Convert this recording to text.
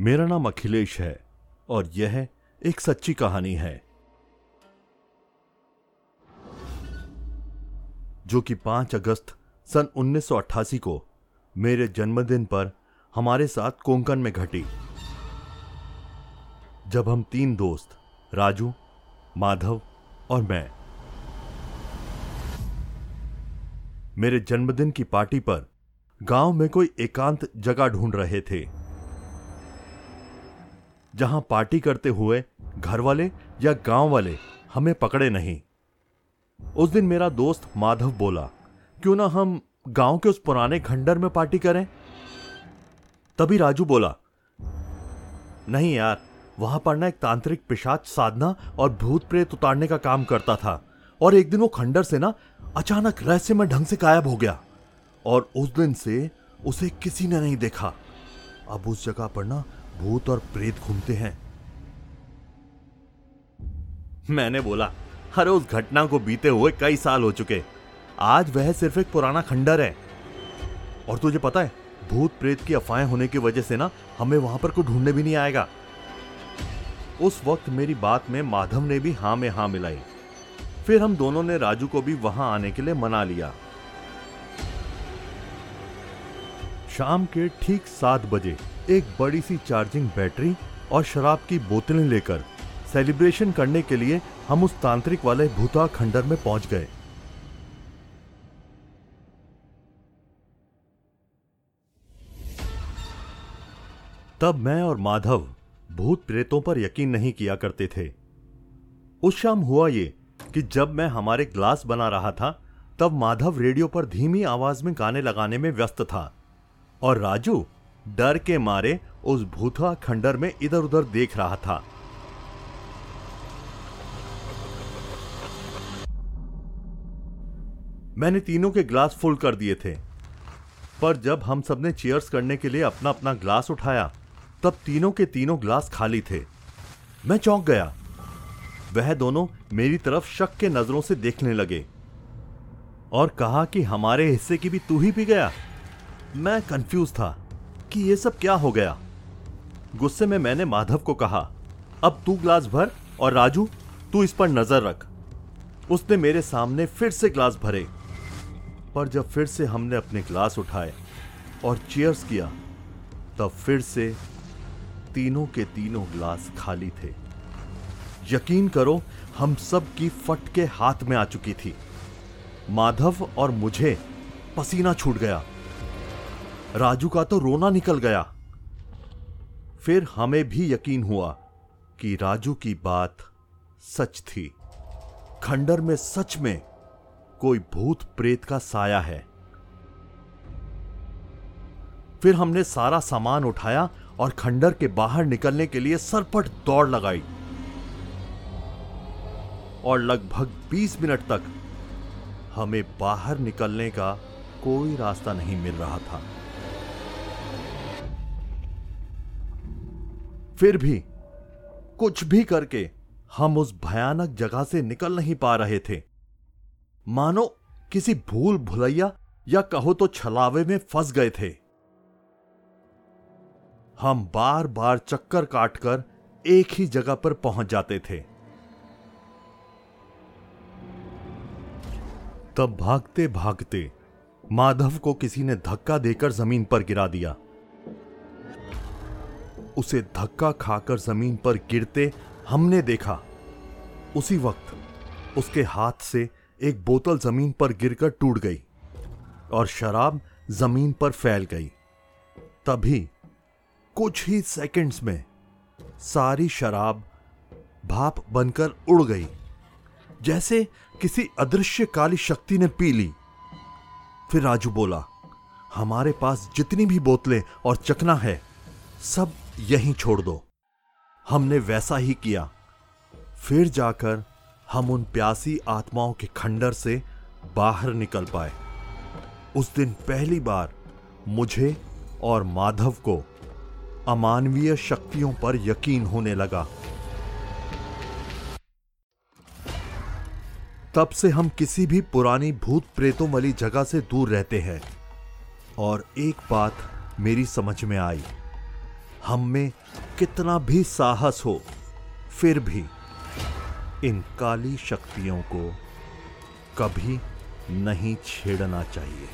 मेरा नाम अखिलेश है और यह एक सच्ची कहानी है। जो कि 5 अगस्त सन 1988 को मेरे जन्मदिन पर हमारे साथ कोंकण में घटी। जब हम तीन दोस्त, राजू, माधव और मैं, मेरे जन्मदिन की पार्टी पर गाँव में कोई एकांत जगह ढूंढ रहे थे। जहाँ पार्टी करते हुए घर वाले या गाँव वाले हमें पकड़े नहीं। उस दिन मेरा दोस्त माधव बोला, क्यों ना हम गाँव के उस पुराने खंडर में पार्टी करें? तभी राजू बोला, नहीं यार, वहाँ पर ना एक तांत्रिक पिशाच साधना और भूत प्रेत उतारने का काम करता था और एक दिन वो खंडर से ना अचानक रहस्यमय ढंग से गायब हो गया और उस दिन से उसे किसी ने नहीं देखा। अब उस जगह पर ना भूत और प्रेत घूमते हैं। मैंने बोला अरे उस घटना को बीते हुए कई साल हो चुके। आज वह सिर्फ़ एक पुराना खंडर है। और तुझे पता है, भूत प्रेत की अफवाहें होने की वजह से ना, हमें वहाँ पर कोई ढूँढने भी नहीं आएगा। उस वक्त मेरी बात में माधव ने भी हाँ में हाँ मिलाई। फिर हम दोनों ने राजू को भी वहाँ आने के लिए मना लिया। शाम के ठीक सात बजे एक बड़ी सी चार्जिंग बैटरी और शराब की बोतलें लेकर सेलिब्रेशन करने के लिए हम उस तांत्रिक वाले भूता खंडर में पहुँच गए। तब मैं और माधव भूत प्रेतों पर यकीन नहीं किया करते थे। उस शाम हुआ ये कि जब मैं हमारे ग्लास बना रहा था, तब माधव रेडियो पर धीमी आवाज़ में गाने लगाने में व्यस्त था और राजू डर के मारे उस भूथा खंडर में इधर उधर देख रहा था। मैंने तीनों के ग्लास फुल कर दिए थे। पर जब हम सबने चेयर्स करने के लिए अपना अपना ग्लास उठाया, तब तीनों के तीनों ग्लास खाली थे। मैं चौंक गया। वह दोनों मेरी तरफ़ शक के नज़रों से देखने लगे और कहा कि हमारे हिस्से की भी तू ही पी गया। मैं कंफ्यूज था। कि ये सब क्या हो गया? गुस्से में मैंने माधव को कहा, अब तू ग्लास भर और राजू, तू इस पर नज़र रख। उसने मेरे सामने फिर से ग्लास भरे। पर जब फिर से हमने अपने ग्लास उठाए और चेयर्स किया, तब फिर से तीनों के तीनों ग्लास खाली थे। यकीन करो, हम सब की फट के हाथ में आ चुकी थी। माधव और मुझे पसीना छूट गया। राजू का तो रोना निकल गया। फिर हमें भी यकीन हुआ कि राजू की बात सच थी। खंडर में सच में कोई भूत प्रेत का साया है। फिर हमने सारा सामान उठाया और खंडर के बाहर निकलने के लिए सरपट दौड़ लगाई। और लगभग 20 मिनट तक हमें बाहर निकलने का कोई रास्ता नहीं मिल रहा था। फिर भी, कुछ भी करके हम उस भयानक जगह से निकल नहीं पा रहे थे। मानो किसी भूल भुलैया या कहो तो छलावे में फंस गए थे। हम बार बार चक्कर काटकर एक ही जगह पर पहुँच जाते थे। तब भागते भागते माधव को किसी ने धक्का देकर ज़मीन पर गिरा दिया। उसे धक्का खाकर ज़मीन पर गिरते हमने देखा। उसी वक्त उसके हाथ से एक बोतल ज़मीन पर गिरकर टूट गई और शराब ज़मीन पर फैल गई। तभी कुछ ही सेकंड्स में सारी शराब भाप बनकर उड़ गई, जैसे किसी अदृश्य काली शक्ति ने पी ली। फिर राजू बोला, हमारे पास जितनी भी बोतलें और चकना है, सब यहीं छोड़ दो। हमने वैसा ही किया। फिर जाकर हम उन प्यासी आत्माओं के खंडर से बाहर निकल पाए। उस दिन पहली बार मुझे और माधव को अमानवीय शक्तियों पर यकीन होने लगा। तब से हम किसी भी पुरानी भूत प्रेतों वाली जगह से दूर रहते हैं और एक बात मेरी समझ में आई। हम में कितना भी साहस हो, फिर भी इन काली शक्तियों को कभी नहीं छेड़ना चाहिए।